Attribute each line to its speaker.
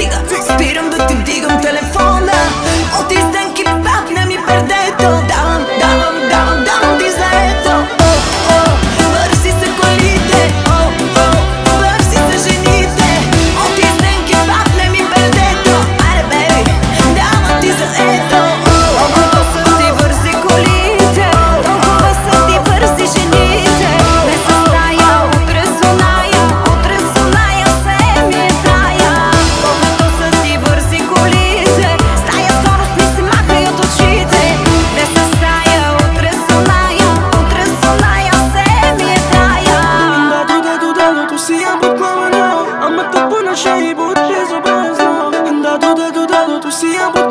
Speaker 1: tiga Pidëm dhe on the phone.
Speaker 2: Tu siempre